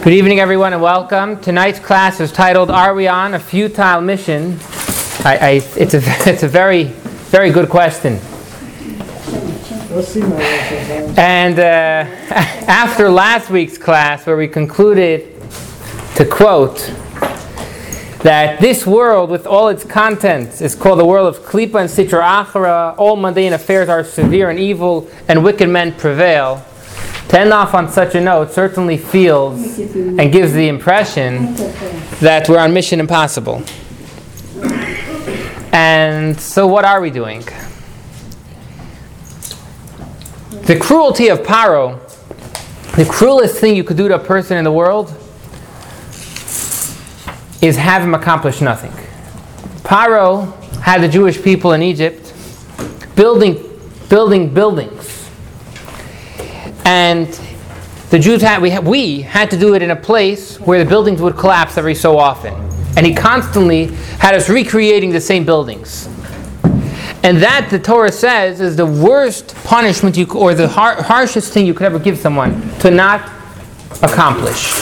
Good evening, everyone, and welcome. Tonight's class is titled "Are We on a Futile Mission?" I, I, it's a it's a very very good question. And uh, after last week's class, where we concluded to quote that this world, with all its contents, is called the world of Klipa and Sitra Achara. All mundane affairs are severe and evil, and wicked men prevail. To end off on such a note certainly feels and gives the impression that we're on Mission Impossible. And so, what are we doing? The cruelty of Paro, the cruelest thing you could do to a person in the world, is have him accomplish nothing. Paro had the Jewish people in Egypt building, building buildings and the Jews had we, had we had to do it in a place where the buildings would collapse every so often. And he constantly had us recreating the same buildings. And that, the Torah says, is the worst punishment you, or the har- harshest thing you could ever give someone to not accomplish,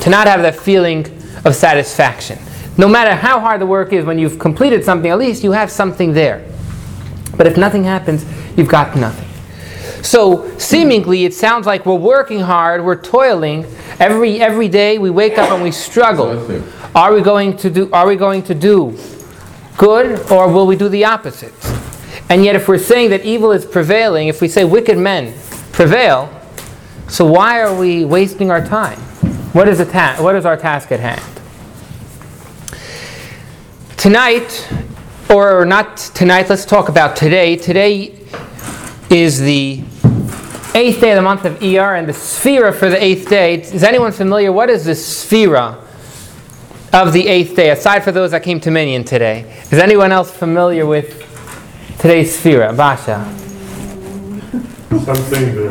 to not have that feeling of satisfaction. No matter how hard the work is, when you've completed something, at least you have something there. But if nothing happens, you've got nothing. So seemingly, it sounds like we're working hard, we're toiling every every day. We wake up and we struggle. Are we going to do? Are we going to do good, or will we do the opposite? And yet, if we're saying that evil is prevailing, if we say wicked men prevail, so why are we wasting our time? What is, the ta- what is our task at hand? Tonight, or not tonight, let's talk about today. Today is the eighth day of the month of Iyar and the Sphira for the eighth day. Is anyone familiar? What is the Sphira of the eighth day, aside for those that came to Minyan today? Is anyone else familiar with today's Sphira? Basha. Something there.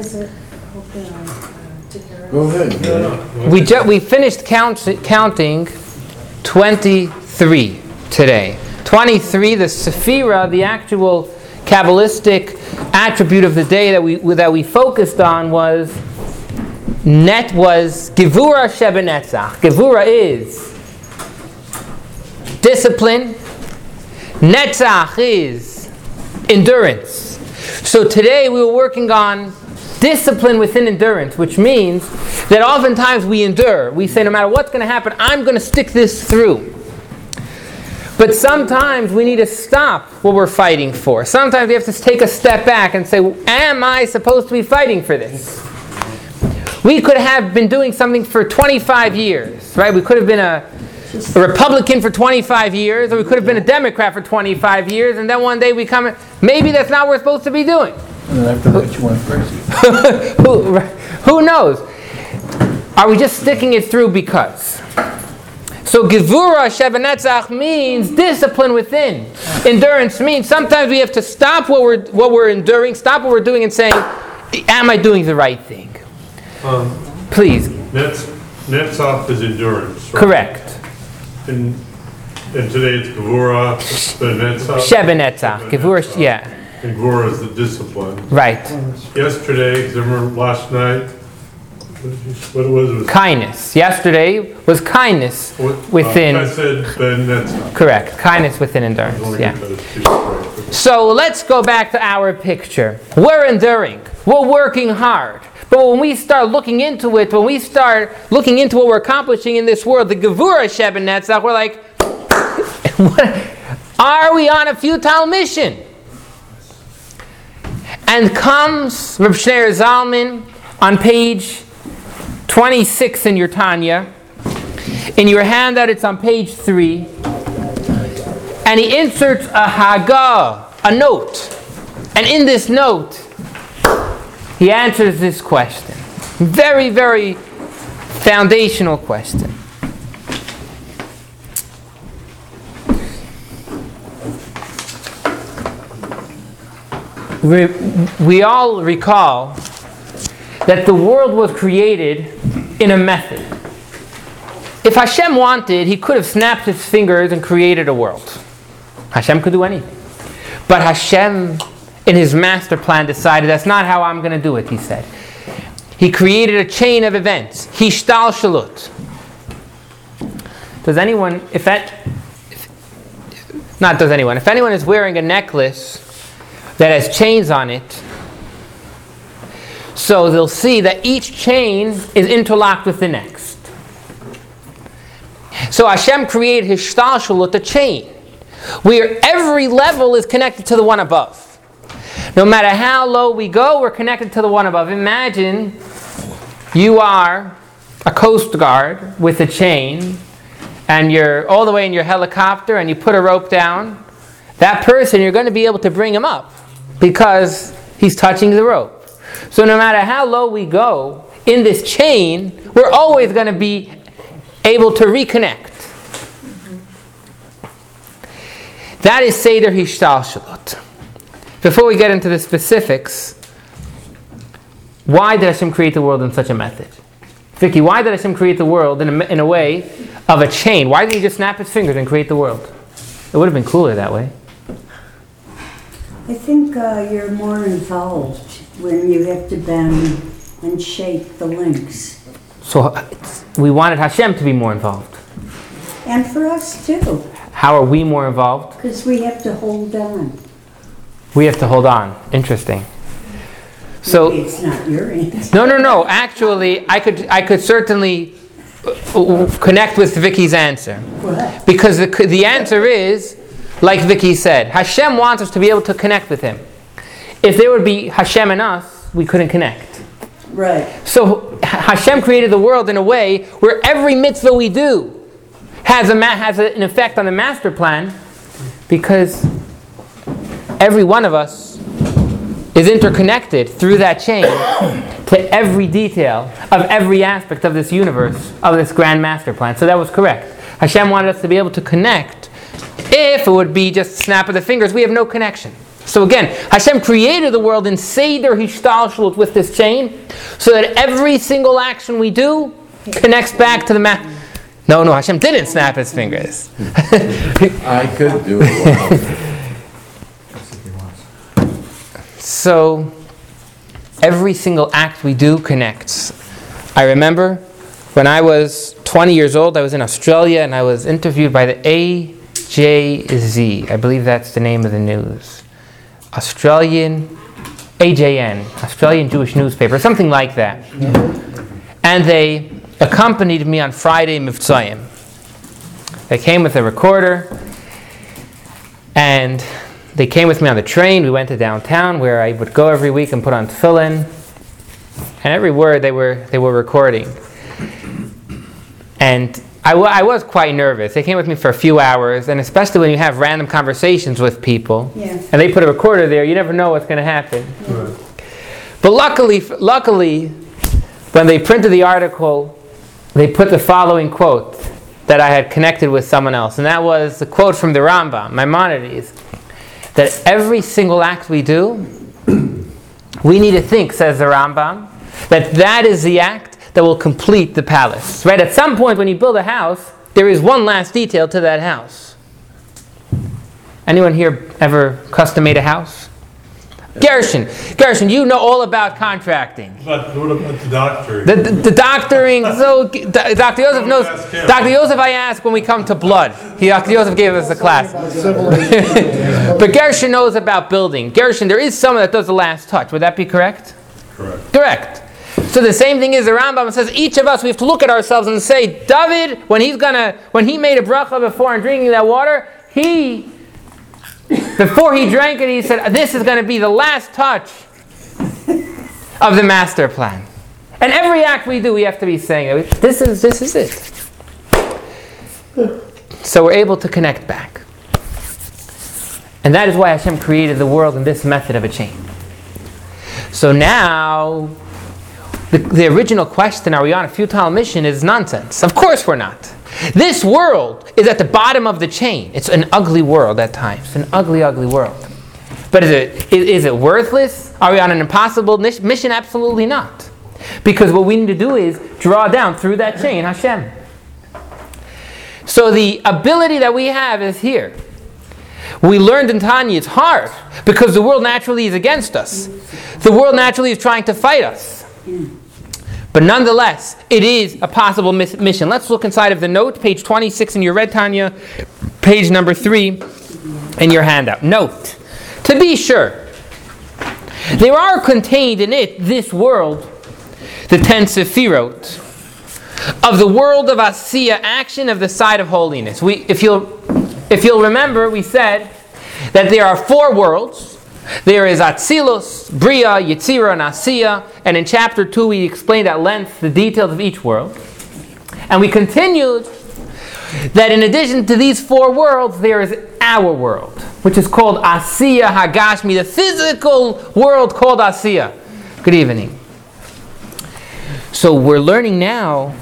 Is it uh, Go ahead. We, ju- we finished count- counting 23 today. 23, the Sephira, the actual Kabbalistic attribute of the day that we, that we focused on was net was Gevura Shebenetzach. Gevura is discipline. Netzach is endurance. So today we were working on discipline within endurance, which means that oftentimes we endure. We say, no matter what's going to happen, I'm going to stick this through. But sometimes we need to stop what we're fighting for. Sometimes we have to take a step back and say, Am I supposed to be fighting for this? We could have been doing something for 25 years, right? We could have been a, a Republican for 25 years, or we could have been a Democrat for 25 years, and then one day we come, maybe that's not what we're supposed to be doing. And then after that, you want first. who, who knows? Are we just sticking it through because? So Gevura Shebenetzach means discipline within. Endurance means sometimes we have to stop what we're, what we're enduring, stop what we're doing and saying, am I doing the right thing? Um, Please. Nets, Netzach is endurance. right? Correct. And, and today it's Gevura, the Netzach. Shebenetzach. Gevura, yeah. And Gevura is the discipline. Right. Yesterday, 'cause I remember last night, what did you- what was it? Kindness. Yesterday was kindness What- uh, within. I said the Netzach. Correct. Kindness within endurance. Yeah. get those two straight. So let's go back to our picture. We're enduring, we're working hard. But when we start looking into it, when we start looking into what we're accomplishing in this world, the Gevura Sheben Netzach, we're like, are we on a futile mission? And comes Reb Shneur Zalman on page 26 in your Tanya. In your handout, it's on page 3 and he inserts a haga, a note. And in this note, he answers this question. Very, very foundational question. We all recall that the world was created in a method. If Hashem wanted, he could have snapped his fingers and created a world. Hashem could do anything. But Hashem, in his master plan, decided that's not how I'm going to do it, he said. He created a chain of events. Hishtalshalut. Does anyone, if that, if, not does anyone, if anyone is wearing a necklace that has chains on it, so they'll see that each chain is interlocked with the next. So Hashem created hishtalshalut, a chain, where every level is connected to the one above. No matter how low we go, we're connected to the one above. Imagine you are a coast guard with a chain, and you're all the way in your helicopter, and you put a rope down. That person, you're going to be able to bring him up because he's touching the rope. So no matter how low we go in this chain, we're always going to be able to reconnect. That is Seder Hishtalshalut. Before we get into the specifics, why did Hashem create the world in such a method? Vicky, why did Hashem create the world in a, in a way of a chain? Why didn't he just snap his fingers and create the world? It would have been cooler that way. I think uh, you're more involved when you have to bend and shape the links. So it's- we wanted Hashem to be more involved. And for us too, How are we more involved? because we have to hold on. We have to hold on. Interesting. So Maybe it's not your answer. no, no, no. Actually, I could I could certainly uh, uh, connect with Vicky's answer What? because the the answer is like Vicky said. Hashem wants us to be able to connect with Him. If there would be Hashem and us, we couldn't connect. Right. So Hashem created the world in a way where every mitzvah we do has, a ma- has an effect on the master plan because every one of us is interconnected through that chain to every detail of every aspect of this universe, of this grand master plan. So that was correct. Hashem wanted us to be able to connect. If it would be just a snap of the fingers, we have no connection. So again, Hashem created the world in Seder Hishtalshalut with this chain, so that every single action we do connects back to the ma- No, no, Hashem didn't snap his fingers. I could do it. So every single act we do connects. I remember when I was 20 years old, I was in Australia and I was interviewed by the AJZ. I believe that's the name of the news. Australian AJN, Australian Jewish newspaper, something like that. And they accompanied me on Friday Mivtzayim. They came with a recorder and they came with me on the train. We went to downtown where I would go every week and put on tefillin. And every word they were, they were recording. And I was quite nervous. They came with me for a few hours, and especially when you have random conversations with people, Yeah. and they put a recorder there, you never know what's going to happen. Right. But luckily, luckily, when they printed the article, they put the following quote that I had connected with someone else, and that was the quote from the Rambam, Maimonides, that every single act we do, we need to think, says the Rambam, that that is the act that will complete the palace. Right? At some point, when you build a house, there is one last detail to that house. Anyone here ever custom made a house? Gershon, Gershon, you know all about contracting. But what about the doctor? The, the, the doctoring, so Dr. Joseph knows. Dr. Joseph, I ask when we come to blood. He, Dr. Joseph gave us a class. but Gershon knows about building. Gershon, there is someone that does the last touch. Would that be correct? Correct. Correct. So the same thing is the Rambam says each of us we have to look at ourselves and say, David, when he's gonna when he made a bracha before and drinking that water, he before he drank it, he said, This is gonna be the last touch of the master plan. And every act we do, we have to be saying, This is this is it. So we're able to connect back. And that is why Hashem created the world in this method of a chain. So now, the, the original question, are we on a futile mission, is nonsense. Of course we're not. This world is at the bottom of the chain. It's an ugly world at times, an ugly, ugly world. But is it, is, it worthless? Are we on an impossible mission? Absolutely not. Because what we need to do is draw down through that chain Hashem. So the ability that we have is here. We learned in Tanya it's hard because the world naturally is against us. The world naturally is trying to fight us. But nonetheless, it is a possible mis- mission. Let's look inside of the note, page 26 in your Red Tanya, page number 3 in your handout. Note, to be sure, there are contained in it, this world, the ten Sephirot, of the world of Asiya, action of the side of holiness. We, if, you'll, if you'll remember, we said that there are four worlds. There is Atzilus, Bria, Yetzira, and Asiya. And in chapter 2, we explained at length the details of each world. And we continued that in addition to these four worlds, there is our world, which is called Asiya Hagashmi, the physical world called Asiya. Good evening. So we're learning now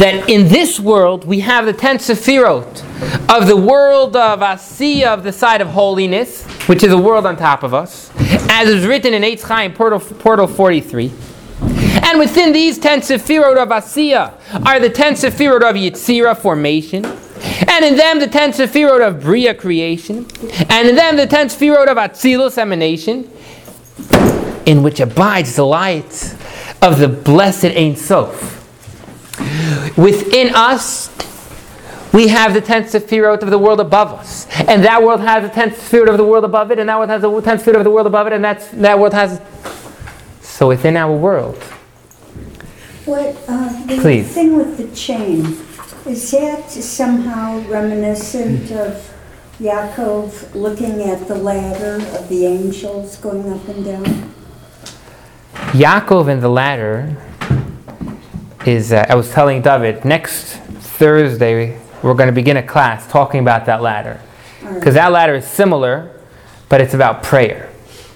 that in this world we have the ten Sephirot of the world of Asiya of the side of holiness, which is a world on top of us, as is written in Eitz Chaim, portal, portal 43. And within these ten Sephirot of Asiya are the ten Sephirot of Yetzira, formation, and in them the ten Sephirot of Bria, creation, and in them the ten Sephirot of Atzilus, emanation, in which abides the light of the blessed Ein Sof. Within us, we have the tenth sephirot of the world above us, and that world has the tenth sephirot of the world above it, and that world has the tenth sephirot of the world above it, and that's that world has. So within our world, What, uh, the Please. thing with the chain, is that somehow reminiscent of Yaakov looking at the ladder of the angels going up and down? Yaakov and the ladder is. Uh, I was telling David next Thursday we're going to begin a class talking about that ladder because that ladder is similar, but it's about prayer.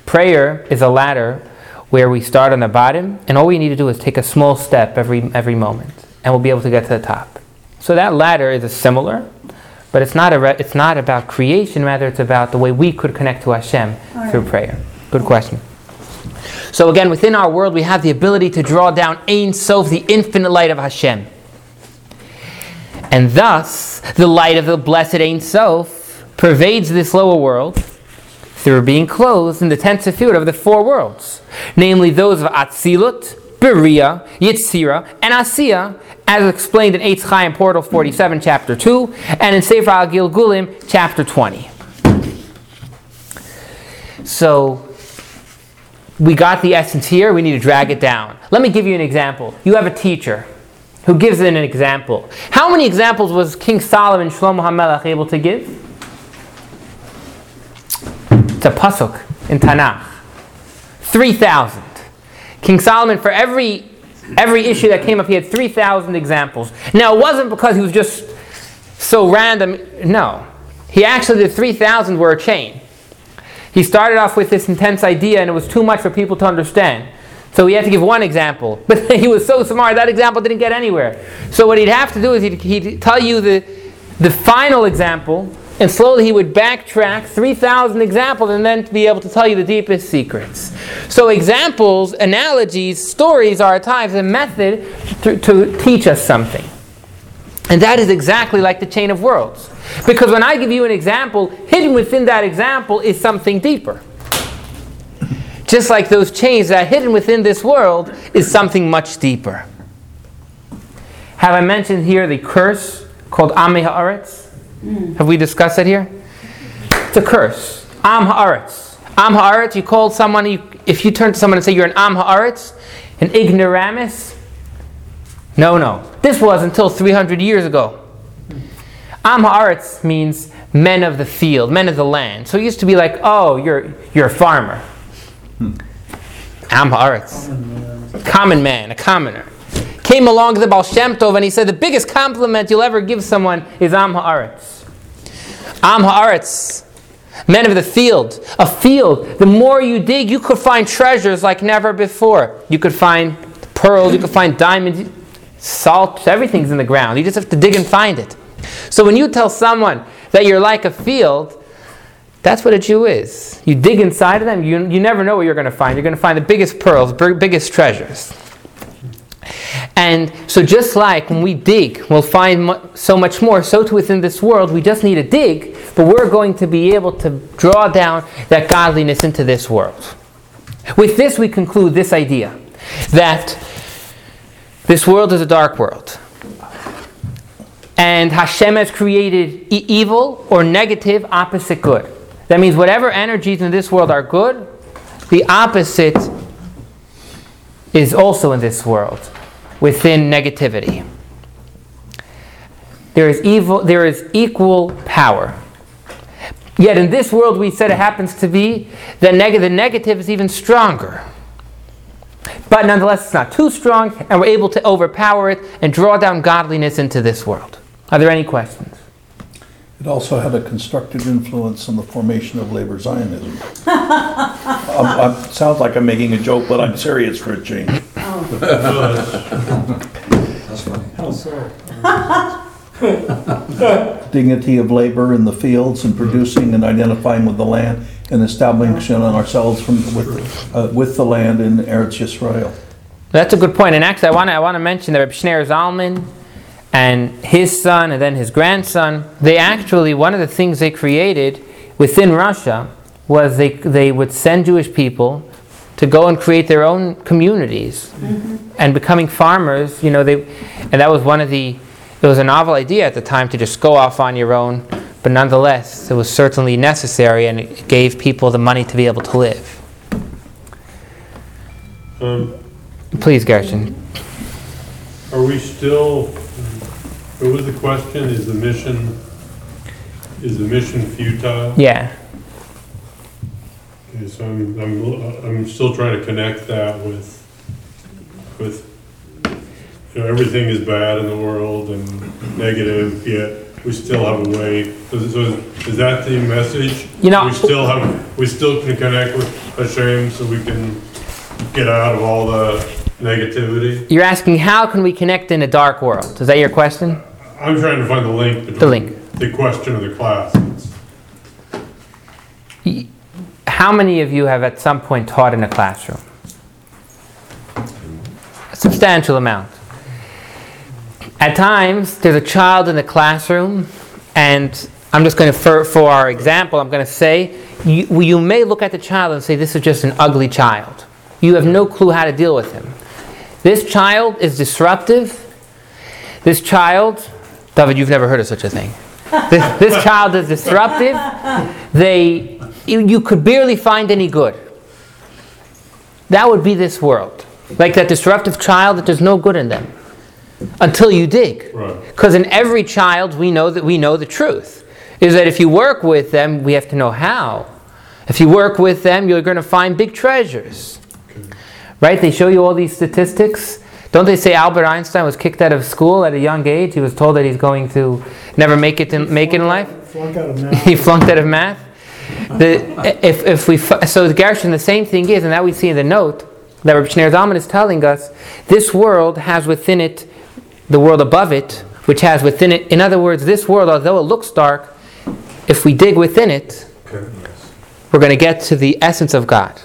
Prayer is a ladder where we start on the bottom, and all we need to do is take a small step every every moment, and we'll be able to get to the top. So that ladder is a similar, but it's not a re- it's not about creation. Rather, it's about the way we could connect to Hashem through prayer. Good question. So again, within our world, we have the ability to draw down Ein Sof, the infinite light of Hashem. And thus, the light of the blessed Ein Sof pervades this lower world through being clothed in the ten sephirot of the four worlds, namely those of Atzilut, Beria, Yitzira, and Asiya, as explained in Eitz Chaim Portal 47, chapter 2, and in Sefer HaGilgulim, chapter 20. So, we got the essence here, we need to drag it down. Let me give you an example. You have a teacher who gives an example. How many examples was King Solomon Shlomo HaMelech able to give? It's a pasuk in Tanakh. 3,000. King Solomon, for every, every issue that came up, he had 3,000 examples. Now, it wasn't because he was just so random. No. He actually, the 3,000 were a chain. He started off with this intense idea, and it was too much for people to understand. So he had to give one example. But he was so smart, that example didn't get anywhere. So what he'd have to do is he'd, he'd tell you the, the final example, and slowly he would backtrack 3,000 examples and then be able to tell you the deepest secrets. So examples, analogies, stories are at times a method to, to teach us something. And that is exactly like the chain of worlds. Because when I give you an example, hidden within that example is something deeper. Just like those chains that are hidden within this world is something much deeper. Have I mentioned here the curse called Am Haaretz? Mm. Have we discussed it here? It's a curse. Am Haaretz. Am Haaretz, you call someone, you, if you turn to someone and say you're an Am Haaretz, an ignoramus, no, no. This was until 300 years ago. Am Haaretz means men of the field, men of the land. So it used to be like, oh, you're, you're a farmer. Am Haaretz. Common man, a commoner. Came along the Baal Shem Tov and he said, the biggest compliment you'll ever give someone is Am Haaretz. Am Haaretz. Men of the field. A field. The more you dig, you could find treasures like never before. You could find pearls, you could find diamonds, salt, everything's in the ground. You just have to dig and find it. So when you tell someone that you're like a field, that's what a Jew is. You dig inside of them, you, you never know what you're going to find. You're going to find the biggest pearls, big- biggest treasures. And so, just like when we dig, we'll find so much more. So, too, within this world, we just need to dig, but we're going to be able to draw down that godliness into this world. With this, we conclude this idea that This world is a dark world. And Hashem has created e- evil or negative opposite good. That means whatever energies in this world are good, the opposite is also in this world within negativity. There is evil, there is equal power. Yet in this world, we said it happens to be that neg- the negative is even stronger. But nonetheless, it's not too strong, and we're able to overpower it and draw down godliness into this world. Are there any questions? It also had a constructive influence on the formation of labor Zionism. Um, um, Sounds like I'm making a joke, but I'm serious for a change. Dignity of labor in the fields and producing and identifying with the land and establishing ourselves from, with, uh, with the land in Eretz Yisrael. That's a good point. And actually, I want to I want to mention that Reb Schneur Zalman and his son and then his grandson, they actually, one of the things they created within Russia was they, they would send Jewish people to go and create their own communities and becoming farmers, you know, they, and that was one of the, it was a novel idea at the time to just go off on your own, but nonetheless, it was certainly necessary and it gave people the money to be able to live. Um, Please, Gershon. Are we still, what was the question? Is the mission, is the mission futile? Yeah. Okay, so I'm, I'm, I'm still trying to connect that with, with, you know, everything is bad in the world and negative, yet we still have a way. So so is that the message? You know- We still have, we still can connect with Hashem so we can get out of all the negativity? You're asking how can we connect in a dark world? Is that your question? I'm trying to find the link between. The link. The question of the class. How many of you have at some point taught in a classroom? A substantial amount. At times, there's a child in the classroom, and I'm just going to, for, for our example, I'm going to say, you, you may look at the child and say, this is just an ugly child. You have no clue how to deal with him. This child is disruptive. This child, David, you've never heard of such a thing. This, this child is disruptive. They, you, you could barely find any good. That would be this world. Like that disruptive child that there's no good in them until you dig. Right. Because in every child, we know that we know the truth. Is that if you work with them, we have to know how. If you work with them, you're going to find big treasures. Right? They show you all these statistics. Don't they say Albert Einstein was kicked out of school at a young age? He was told that he's going to never make it in, make it in life. Out of math. he flunked out of math. The, if, if we so Gershon, the same thing is, and that we see in the note that Reb Shneur Zalman is telling us, this world has within it the world above it, which has within it. In other words, this world, although it looks dark, if we dig within it, we're going to get to the essence of God.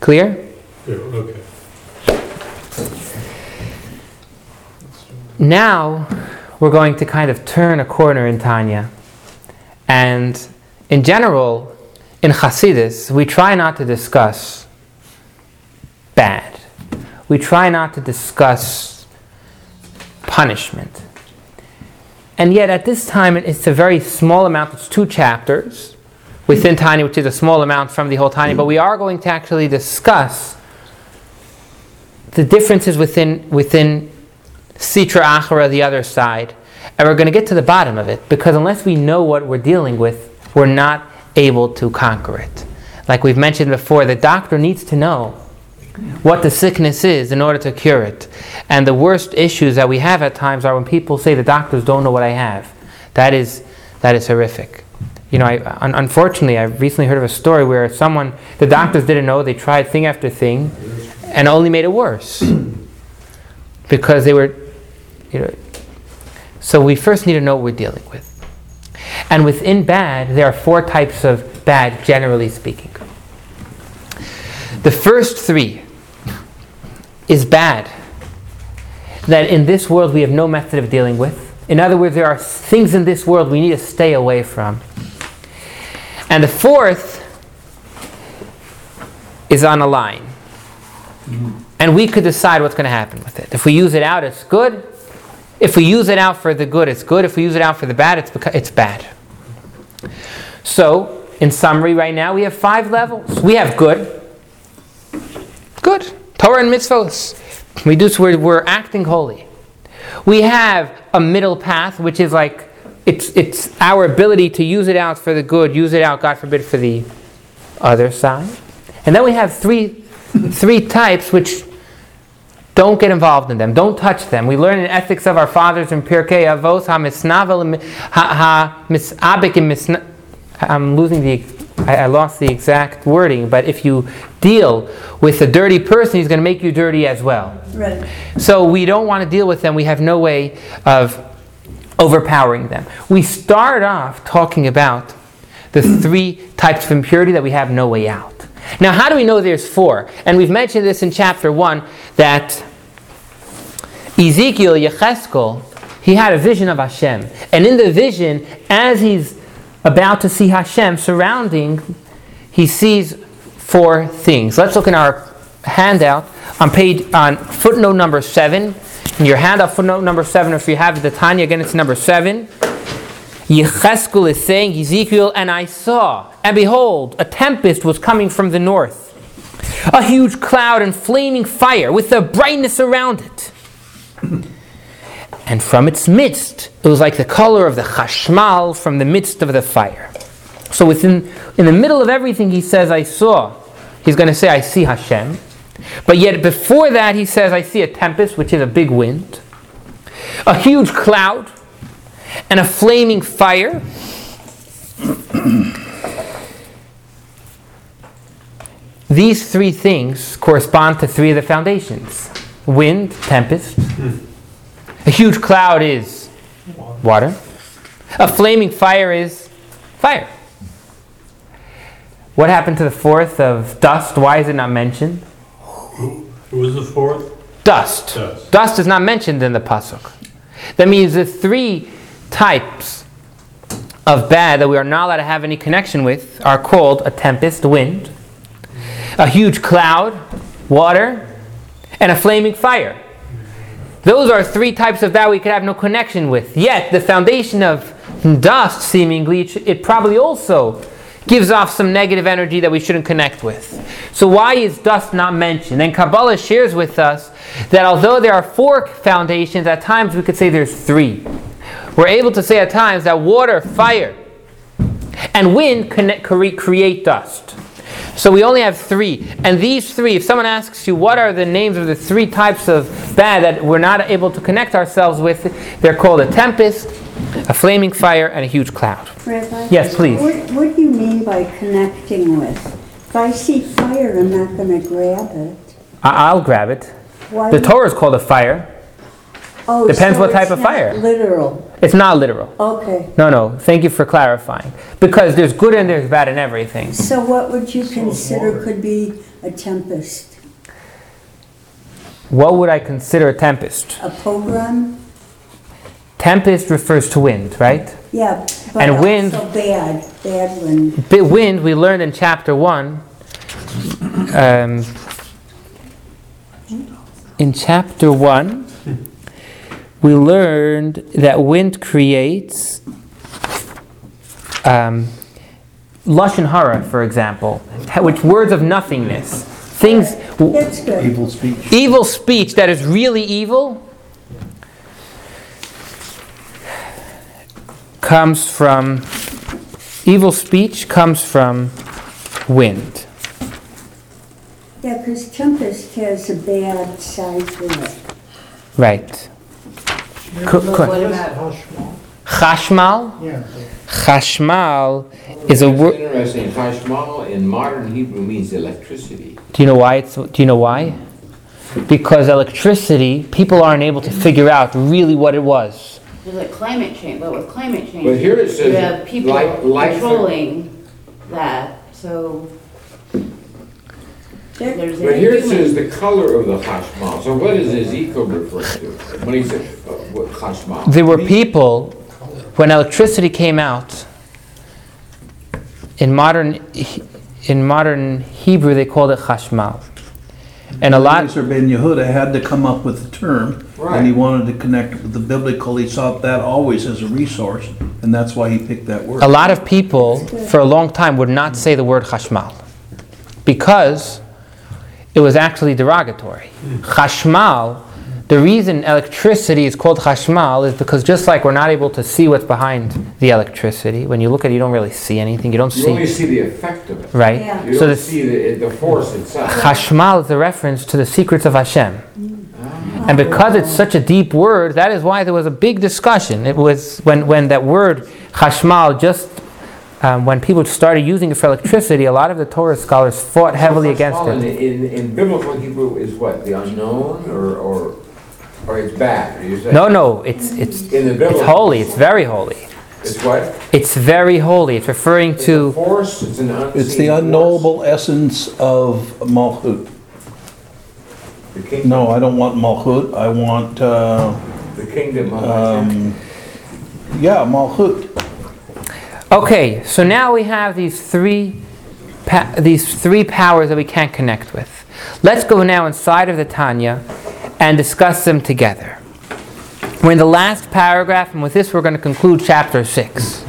Clear? Yeah, okay. Now we're going to kind of turn a corner in Tanya. And in general, in Hasidus, we try not to discuss bad. We try not to discuss punishment. And yet, at this time, it's a very small amount. It's two chapters within Tanya, which is a small amount from the whole Tanya. But we are going to actually discuss the differences within within Sitra Achara, the other side, and we're going to get to the bottom of it because unless we know what we're dealing with, we're not able to conquer it. Like we've mentioned before, the doctor needs to know what the sickness is in order to cure it. And the worst issues that we have at times are when people say the doctors don't know what I have. That is that is horrific. You know, I, un- unfortunately, I recently heard of a story where someone, the doctors didn't know, they tried thing after thing, and only made it worse because they were, you know. So we first need to know what we're dealing with. And within bad, there are four types of bad, generally speaking. The first three is bad that in this world we have no method of dealing with. In other words, there are things in this world we need to stay away from. And the fourth is on a line. and we could decide what's going to happen with it. If we use it out, it's good. If we use it out for the good, it's good. If we use it out for the bad, it's, beca- it's bad. So, in summary, right now, we have five levels. We have good. Good. Torah and mitzvos. We do, we're, we're acting holy. We have a middle path, which is like, it's, it's our ability to use it out for the good, use it out, God forbid, for the other side. And then we have three, three types which don't get involved in them. Don't touch them. We learn in Ethics of Our Fathers in Pirkei Avos, ha-misnavel, ha-misabik, and misna- I'm losing the, I, I lost the exact wording, but if you deal with a dirty person, he's going to make you dirty as well. Right. So we don't want to deal with them. We have no way of overpowering them. We start off talking about the three types of impurity that we have no way out. Now, how do we know there's four? And we've mentioned this in chapter one that Ezekiel, Yecheskel, he had a vision of Hashem. And in the vision, as he's about to see Hashem surrounding, he sees four things. Let's look in our handout on page on footnote number seven. In your handout, footnote number seven, if you have the Tanya, again, it's number seven. Yecheskel is saying, Ezekiel, and I saw, and behold, a tempest was coming from the north. A huge cloud and flaming fire with a brightness around it. And from its midst, it was like the color of the chashmal from the midst of the fire. So within, in the middle of everything, he says, I saw. He's going to say, I see Hashem. But yet before that, he says, I see a tempest, which is a big wind, a huge cloud, and a flaming fire. These three things correspond to three of the foundations wind, tempest. A huge cloud is water. A flaming fire is fire. What happened to the fourth of dust? Why is it not mentioned? Who was the fourth? Dust. Dust. Dust is not mentioned in the pasuk. That means the three types of bad that we are not allowed to have any connection with are called a tempest, wind, a huge cloud, water, and a flaming fire. Those are three types of that we could have no connection with. Yet the foundation of dust, seemingly, it, probably also gives off some negative energy that we shouldn't connect with. So why is dust not mentioned? And Kabbalah shares with us that although there are four foundations, at times we could say there's three. We're able to say at times that water, fire, and wind connect, create dust. So we only have three. And these three, if someone asks you what are the names of the three types of bad that we're not able to connect ourselves with, they're called a tempest, a flaming fire, and a huge cloud. Rabbi? Yes, please. What, what do you mean by connecting with? If I see fire, I'm not gonna grab it. I- I'll grab it. Why? The Torah is called a fire. Oh, depends so what type of fire. Literal, It's not literal. okay. No, no. Thank you for clarifying. Because there's good and there's bad in everything. So what would you consider could be a tempest? What would I consider a tempest? A pogrom? Tempest refers to wind, right? Yeah, but And wind- also bad, bad wind. Wind, we learned in chapter 1. Um, in chapter 1, we learned that wind creates um, Lashon Hara, for example, which words of nothingness. Things, That's good. Evil speech. evil speech that is really evil comes from evil speech comes from wind Yeah, because tempest has a bad side to it. right Co- co- What about chashmal Yeah. chashmal is a word interesting. Hashmal in modern Hebrew means electricity. do you know why it's do you know why because electricity people aren't able to figure out really what it was There's like climate change, but with climate change. But here it says You have people like- like the- controlling that, so That- there's. But here it says the color of the Hashmal. So what is Ezekiel referring to when he said uh, what Hashmal? There were people, when electricity came out, in modern, in modern Hebrew they called it chashmal. And a lot, Eliezer Ben Yehuda had to come up with the term, and he wanted to connect with the biblical, he saw that always as a resource, and that's why he picked that word. a lot of people for a long time would not say the word chashmal because it was actually derogatory. Chashmal, the reason electricity is called chashmal is because just like we're not able to see what's behind the electricity, when you look at it, you don't really see anything. You don't You only see, see the effect of it. right? Yeah. You So don't the see the, the force itself. chashmal is a reference to the secrets of Hashem. And because it's such a deep word, that is why there was a big discussion. It was when, when that word chashmal just um, when people started using it for electricity, a lot of the Torah scholars fought heavily against it. In, in, in biblical Hebrew is what, the unknown, or, or, or it's bad, are? No, no, it's it's In the it's holy. It's very holy. It's what? It's very holy. It's referring It's a to force, it's an It's the force. unknowable essence of Malchut. No, I don't want Malchut, I want, uh, the kingdom of um, yeah, Malchut. Okay, so now we have these three pa- these three powers that we can't connect with. Let's go now inside of the Tanya and discuss them together. We're in the last paragraph, and with this, we're going to conclude chapter six.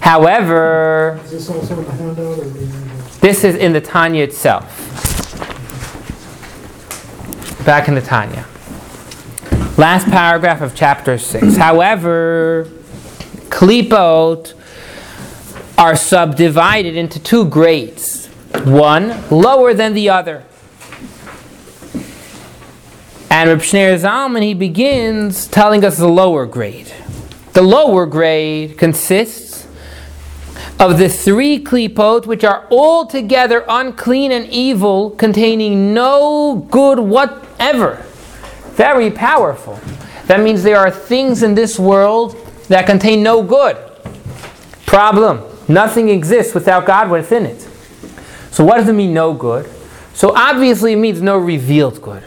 However, Is this also in the handout or the? this is in the Tanya itself. Back in the Tanya. Last paragraph of chapter 6. However, Klipot are subdivided into two grades, one lower than the other. And Reb Shneur Zalman, he begins telling us the lower grade. The lower grade consists of the three klipot, which are altogether unclean and evil, containing no good whatever. Very powerful. That means there are things in this world that contain no good. Problem. Nothing exists without God within it. So what does it mean, no good? So obviously it means no revealed good.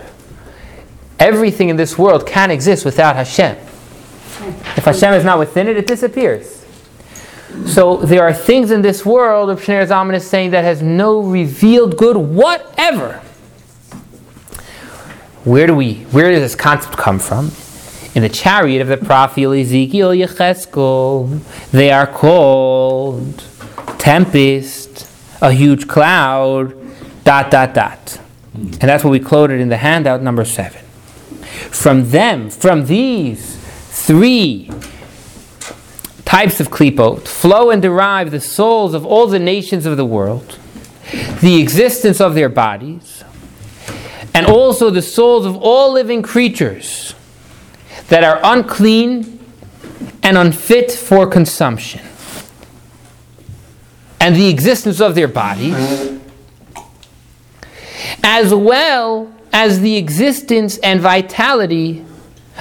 Everything in this world can't exist without Hashem. If Hashem is not within it, it disappears. So there are things in this world, Rav Shneur Zalman is saying, that has no revealed good whatever. Where do we? Where does this concept come from? In the chariot of the prophet Ezekiel Yecheskel, they are called tempest, a huge cloud, dot dot dot, and that's what we quoted in the handout number seven. From them, from these three types of klipot flow and derive the souls of all the nations of the world, the existence of their bodies, and also the souls of all living creatures that are unclean and unfit for consumption. And the existence of their bodies, as well as the existence and vitality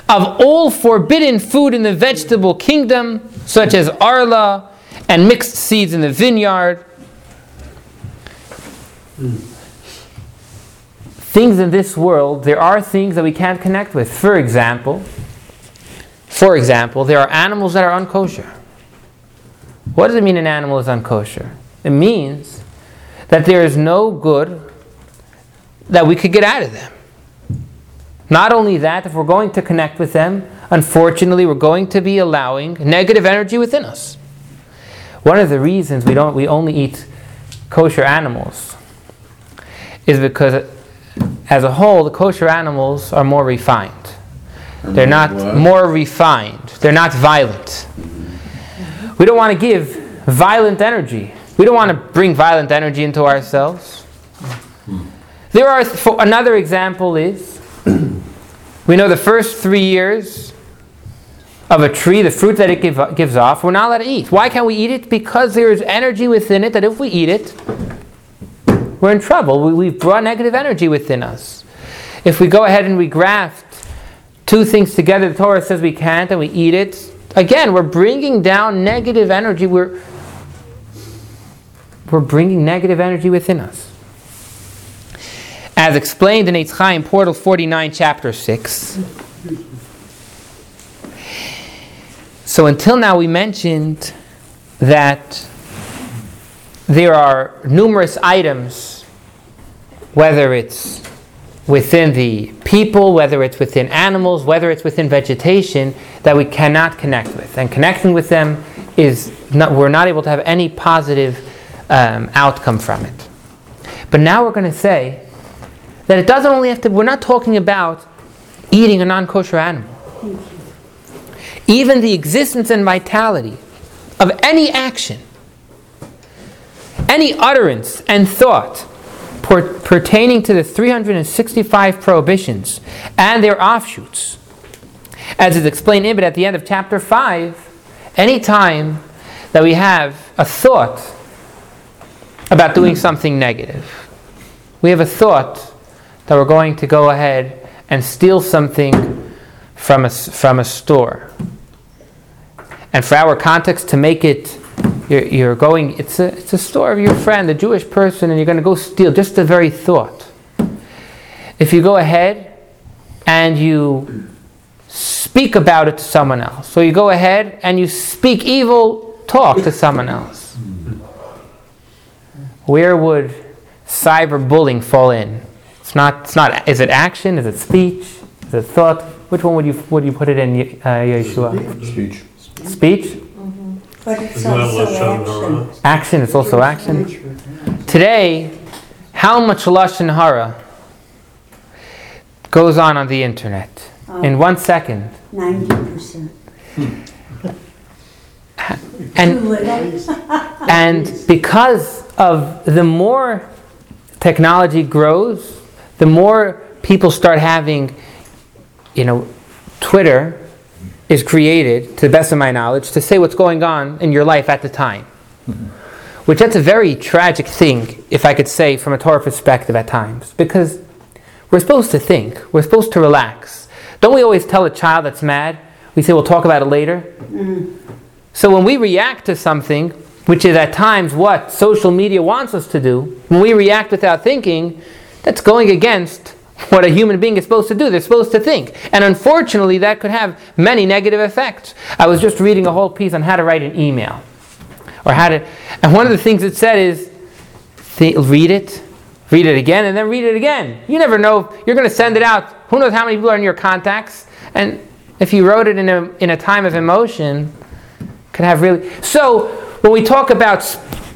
of all forbidden food in the vegetable kingdom, such as arla and mixed seeds in the vineyard. Things in this world, there are things that we can't connect with. For example, for example, there are animals that are unkosher. What does it mean an animal is unkosher? It means that there is no good that we could get out of them. Not only that, if we're going to connect with them, unfortunately, we're going to be allowing negative energy within us. One of the reasons we don't we only eat kosher animals is because as a whole, the kosher animals are more refined. They're not more refined. They're not violent. We don't want to give violent energy. We don't want to bring violent energy into ourselves. There are for another example is we know the first three years of a tree, the fruit that it give, gives off, we're not allowed to eat. Why can't we eat it? Because there is energy within it that if we eat it, we're in trouble. We, we've brought negative energy within us. If we go ahead and we graft two things together, the Torah says we can't, and we eat it, again, we're bringing down negative energy. We're, we're bringing negative energy within us. As explained in Eitz Chaim, Portal 49, Chapter 6. So until now, we mentioned that there are numerous items, whether it's within the people, whether it's within animals, whether it's within vegetation, that we cannot connect with. And connecting with them is not, we're not able to have any positive um, outcome from it. But now we're going to say that it doesn't only have to, we're not talking about eating a non kosher animal. Even the existence and vitality of any action, any utterance and thought per- pertaining to the 365 prohibitions and their offshoots. As is explained in it at the end of chapter 5, any time that we have a thought about doing hmm. something negative, we have a thought that we're going to go ahead and steal something from a, from a store. And for our context, to make it, you're, you're going, it's a, it's a store of your friend, a Jewish person, and you're going to go steal just the very thought. If you go ahead and you speak about it to someone else, so you go ahead and you speak evil talk to someone else, where would cyberbullying fall in? It's not, it's not, is it action? Is it speech? Is it thought? Which one would you, would you put it in, uh, Yeshua? Speech. Speech? But it's Isn't that also action. Hara? Action, it's also action. Today, how much Lashon Hara goes on on the internet? Oh. In one second. Ninety percent. And, little. and because of the more technology grows, the more people start having, you know, Twitter is created, to the best of my knowledge, to say what's going on in your life at the time. Mm-hmm. Which that's a very tragic thing, if I could say, from a Torah perspective at times. Because we're supposed to think, we're supposed to relax. Don't we always tell a child that's mad, we say we'll talk about it later? Mm-hmm. So when we react to something, which is at times what social media wants us to do, when we react without thinking, that's going against what a human being is supposed to do. They're supposed to think. And unfortunately, that could have many negative effects. I was just reading a whole piece on how to write an email. Or how to, and one of the things it said is th- read it, read it again, and then read it again. You never know. You're going to send it out. Who knows how many people are in your contacts? And if you wrote it in a, in a time of emotion, can have really. So when we talk about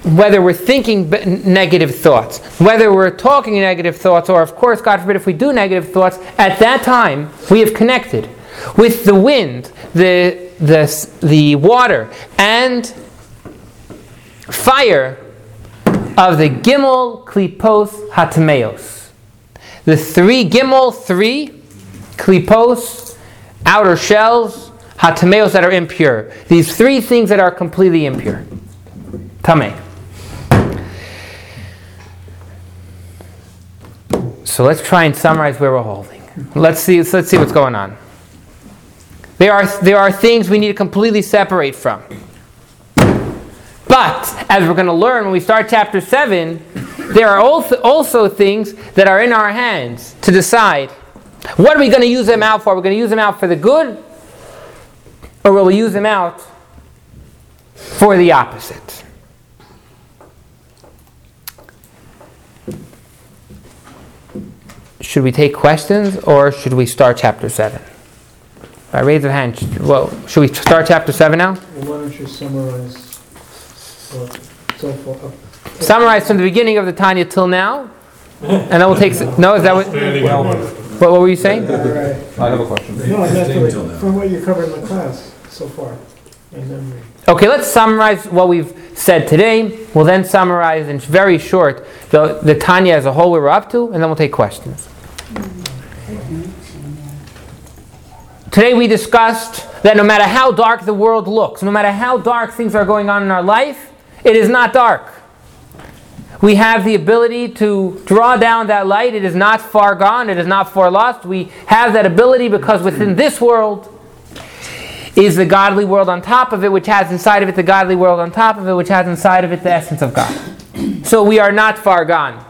whether we're thinking negative thoughts, whether we're talking negative thoughts, or of course, God forbid, if we do negative thoughts, at that time we have connected with the wind, the the the water, and fire of the Gimel Klipos Hatameos. The three Gimel, three Klipos, outer shells, Hatameos that are impure. These three things that are completely impure. Tame. So let's try and summarize where we're holding. Let's see, let's see what's going on. There are, there are things we need to completely separate from. But, as we're going to learn when we start chapter 7, there are also, things that are in our hands to decide what are we going to use them out for? Are we going to use them out for the good? Or will we use them out for the opposite? Should we take questions or should we start chapter 7? By raise of hand, well, should we start chapter 7 now? Well, why don't you summarize what so far? up- Summarize from the beginning of the Tanya till now, and then we'll take. No, is that what? Standing in What, what were you saying? All right. I have a question. No, I meant from what you covered in the class so far. Okay, let's summarize what we've said today. We'll then summarize in very short the, the Tanya as a whole, where we're up to, and then we'll take questions. Today we discussed that no matter how dark the world looks, no matter how dark things are going on in our life, it is not dark. We have the ability to draw down that light. It is not far gone, it is not far lost. We have that ability because within this world is the godly world on top of it, which has inside of it the godly world on top of it, which has inside of it the essence of God. So we are not far gone.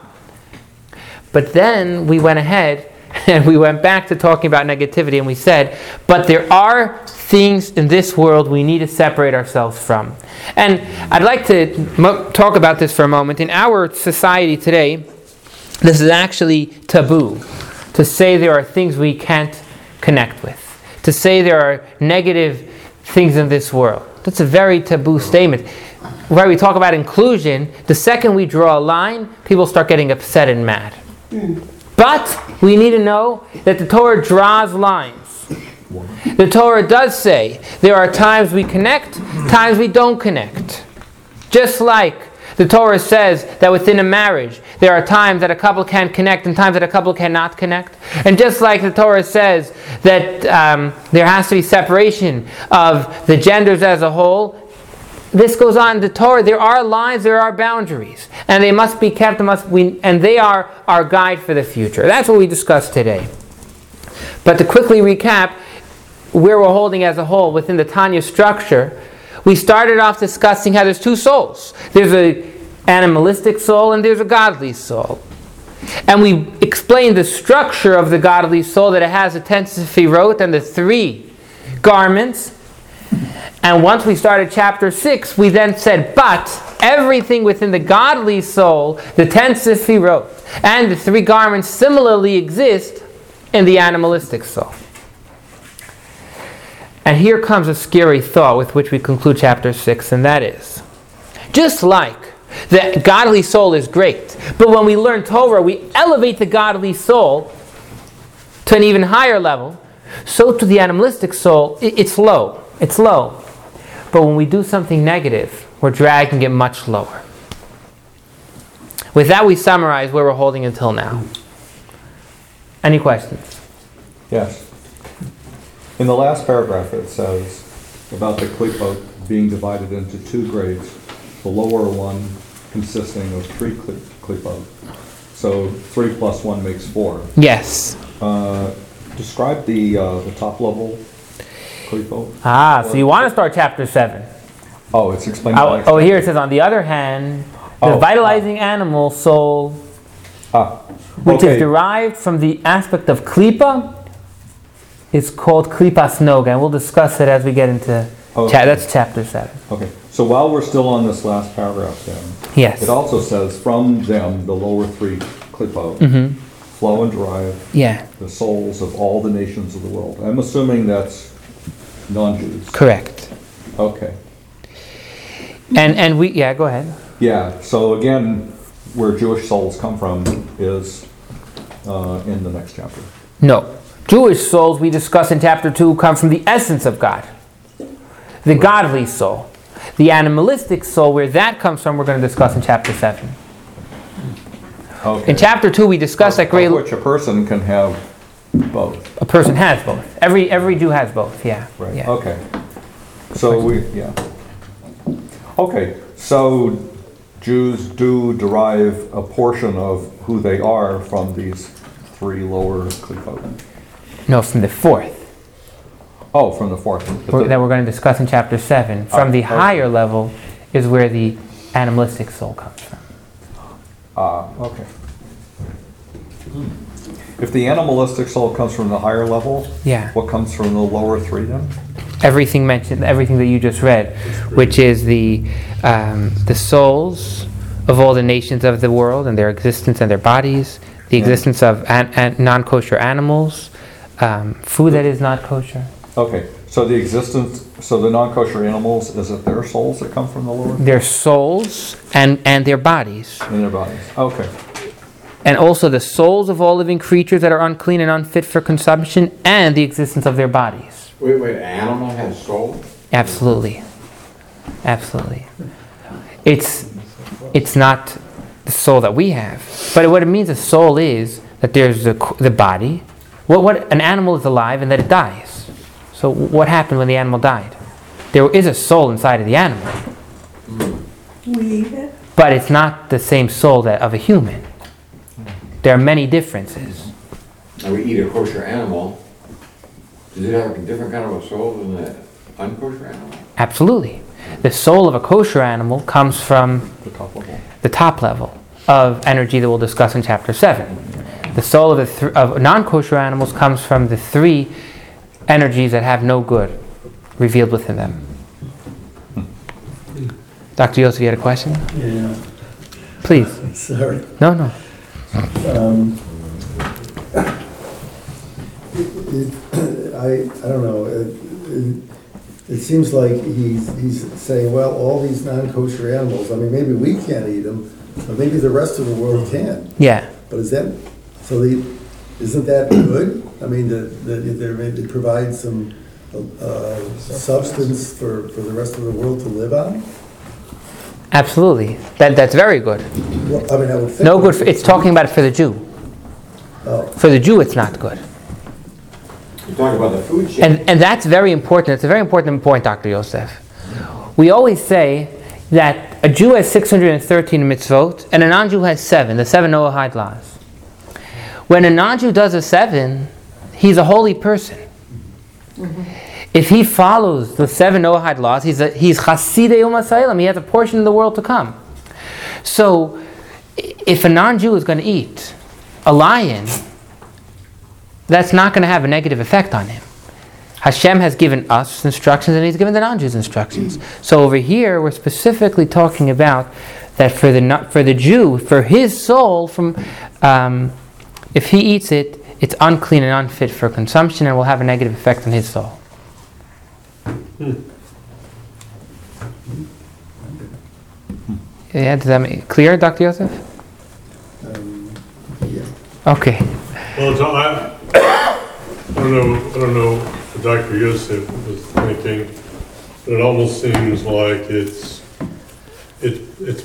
But then we went ahead and we went back to talking about negativity and we said, but there are things in this world we need to separate ourselves from. And I'd like to mo- talk about this for a moment. In our society today, this is actually taboo to say there are things we can't connect with, to say there are negative things in this world. That's a very taboo statement. Where we talk about inclusion, the second we draw a line, people start getting upset and mad. But we need to know that the Torah draws lines. The Torah does say there are times we connect, times we don't connect. Just like the Torah says that within a marriage, there are times that a couple can connect and times that a couple cannot connect. And just like the Torah says that um, there has to be separation of the genders as a whole, this goes on in the Torah. There are lines, there are boundaries, and they must be kept. Must we, and they are our guide for the future. That's what we discussed today. But to quickly recap, where we're holding as a whole within the Tanya structure, we started off discussing how there's two souls. There's a animalistic soul and there's a godly soul. And we explained the structure of the godly soul that it has a ten sefirot and the three garments. And once we started chapter 6, we then said, but everything within the godly soul, the ten sefirot, and the three garments similarly exist in the animalistic soul. And here comes a scary thought with which we conclude chapter 6, and that is just like the godly soul is great, but when we learn Torah, we elevate the godly soul to an even higher level, so to the animalistic soul, it's low. It's low. But when we do something negative, we're dragging it much lower. With that, we summarize where we're holding until now. Any questions? Yes. In the last paragraph, it says about the klipot being divided into two grades, the lower one consisting of three klipot. So three plus one makes four. Yes. Uh, Describe the, uh, the top level klipot. Ah, so you want to start chapter 7. Oh, it's explained. Oh, oh, here it says, on the other hand, the Oh, vitalizing animal soul, Ah, which is derived from the aspect of klipa, is called klipas noga. And we'll discuss it as we get into, Oh, cha- that's chapter 7. Okay, so while we're still on this last paragraph then, Yes. it also says, from them, the lower three klipot, Mm-hmm. flow and drive Yeah, the souls of all the nations of the world. I'm assuming that's non-Jews. correct. Okay. And, and we, yeah, go ahead. Yeah, so again, where Jewish souls come from is uh, in the next chapter. No. Jewish souls we discuss in chapter 2 come from the essence of God, the godly soul. The animalistic soul, where that comes from, we're going to discuss in chapter 7. Okay. In chapter 2, we discuss that great. which a person can have both, A person has both. Every every Jew has both. Yeah. right? Yeah. Okay. So we, yeah. Okay, so Jews do derive a portion of who they are from these three lower klipot. No, from the fourth Oh, from the fourth. But we're- the- that we're going to discuss in chapter seven. From the okay. higher level is where the animalistic soul comes from. Ah, okay. If the animalistic soul comes from the higher level, Yeah. what comes from the lower three then? Everything mentioned, everything that you just read, which is the um, the souls of all the nations of the world and their existence and their bodies, the Yeah. existence of an, an, non-kosher animals, um, food that is not kosher. Okay, so the existence, so the non-kosher animals, is it their souls that come from the Lord? Their souls and and their bodies. In their bodies, okay. and also the souls of all living creatures that are unclean and unfit for consumption, and the existence of their bodies. Wait, wait, an animal has soul? Absolutely. Absolutely. It's, it's not the soul that we have. But what it means a soul is that there's the, the body. What, what, an animal is alive and that it dies. So what happened when the animal died? There is a soul inside of the animal, We eat it. but it's not the same soul that of a human. There are many differences. Now, we eat a kosher animal, does it have a different kind of a soul than the unkosher animal? Absolutely. The soul of a kosher animal comes from The top level. the top level of energy that we'll discuss in chapter 7. The soul of, th- of non kosher animals comes from the three energies that have no good revealed within them. Dr. Yosef, you had a question? Yeah, Please. sorry. No, no. Um, it, I, I don't know, it, it- it seems like he's, he's saying, well, all these non-kosher animals, I mean, maybe we can't eat them, but maybe the rest of the world can. Yeah. But is that, so the, isn't that good? I mean, that, that there may, it provides some, uh, substance for, for the rest of the world to live on? Absolutely. That, that's very good. Well, I mean, I would think. No good. For, it's talking about it for the Jew. Oh. For the Jew, it's not good. You're talking about the food chain. And, and that's very important. It's a very important point, Dr. Yosef. We always say that a Jew has 613 mitzvot and a non Jew has seven, the seven Noahide laws. When a non Jew does a seven, he's a holy person. If he follows the seven Noahide laws, he's, a, he's Chasidei Umos HaOlam. He has a portion of the world to come. So, if a non Jew is going to eat a lion, that's not going to have a negative effect on him. Hashem has given us instructions and He's given the non Jews instructions. So over here, we're specifically talking about that for the, for the Jew, for his soul, from, um, if he eats it, it's unclean and unfit for consumption and will have a negative effect on his soul. Yeah, does that make clear, Dr. Yosef? Um, yeah. Okay. Well, it's, I, I don't know, I don't know what Dr. Yosef was thinking, but it almost seems like it's, it, it's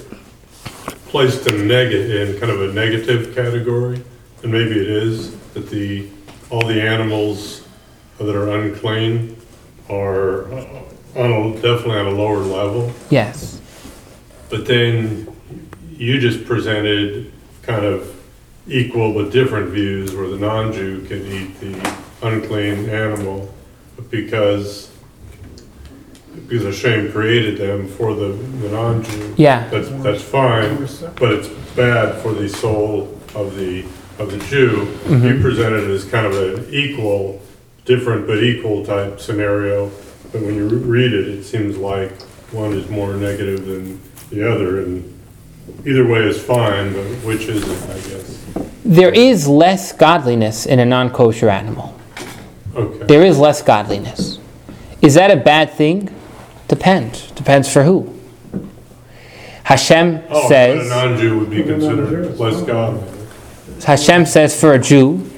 placed in negative, in kind of a negative category, and maybe it is, that the, all the animals that are unclean are uh, on a, definitely on a lower level. Yes. But then you just presented kind of equal but different views where the non-Jew can eat the unclean animal because because Hashem created them for the, the non-Jew. Yeah. That's, that's fine, but it's bad for the soul of the, of the Jew. You mm-hmm. presented it as kind of an equal, different but equal type scenario. But when you re- read it, it seems like one is more negative than the other, and either way is fine, but which is it, I guess? There is less godliness in a non kosher animal. Okay. There is less godliness. Is that a bad thing? Depends. Depends for who. Hashem Oh, but a non-Jew would be considered less godly. Hashem says for a Jew,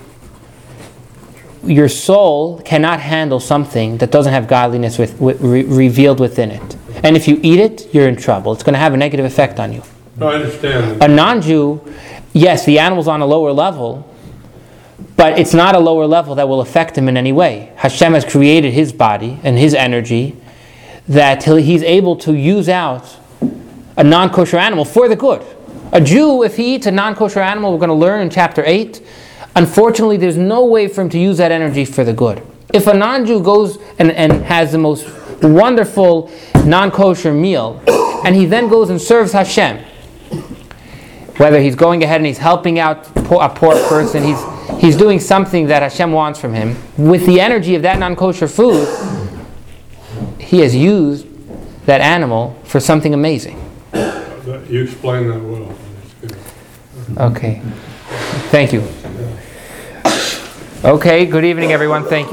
your soul cannot handle something that doesn't have godliness with, with, re- revealed within it. And if you eat it, you're in trouble. It's going to have a negative effect on you. No, I understand. A non Jew, yes, the animal's on a lower level, but it's not a lower level that will affect him in any way. Hashem has created his body and his energy that he's able to use out a non kosher animal for the good. A Jew, if he eats a non kosher animal, we're going to learn in chapter 8, unfortunately, there's no way for him to use that energy for the good. If a non Jew goes and, and has the most wonderful non kosher meal, and he then goes and serves Hashem, whether he's going ahead and he's helping out a poor person, he's, he's doing something that Hashem wants from him, with the energy of that non kosher food, he has used that animal for something amazing. You explained that well. Okay. Thank you. Okay, good evening, everyone. Thank you.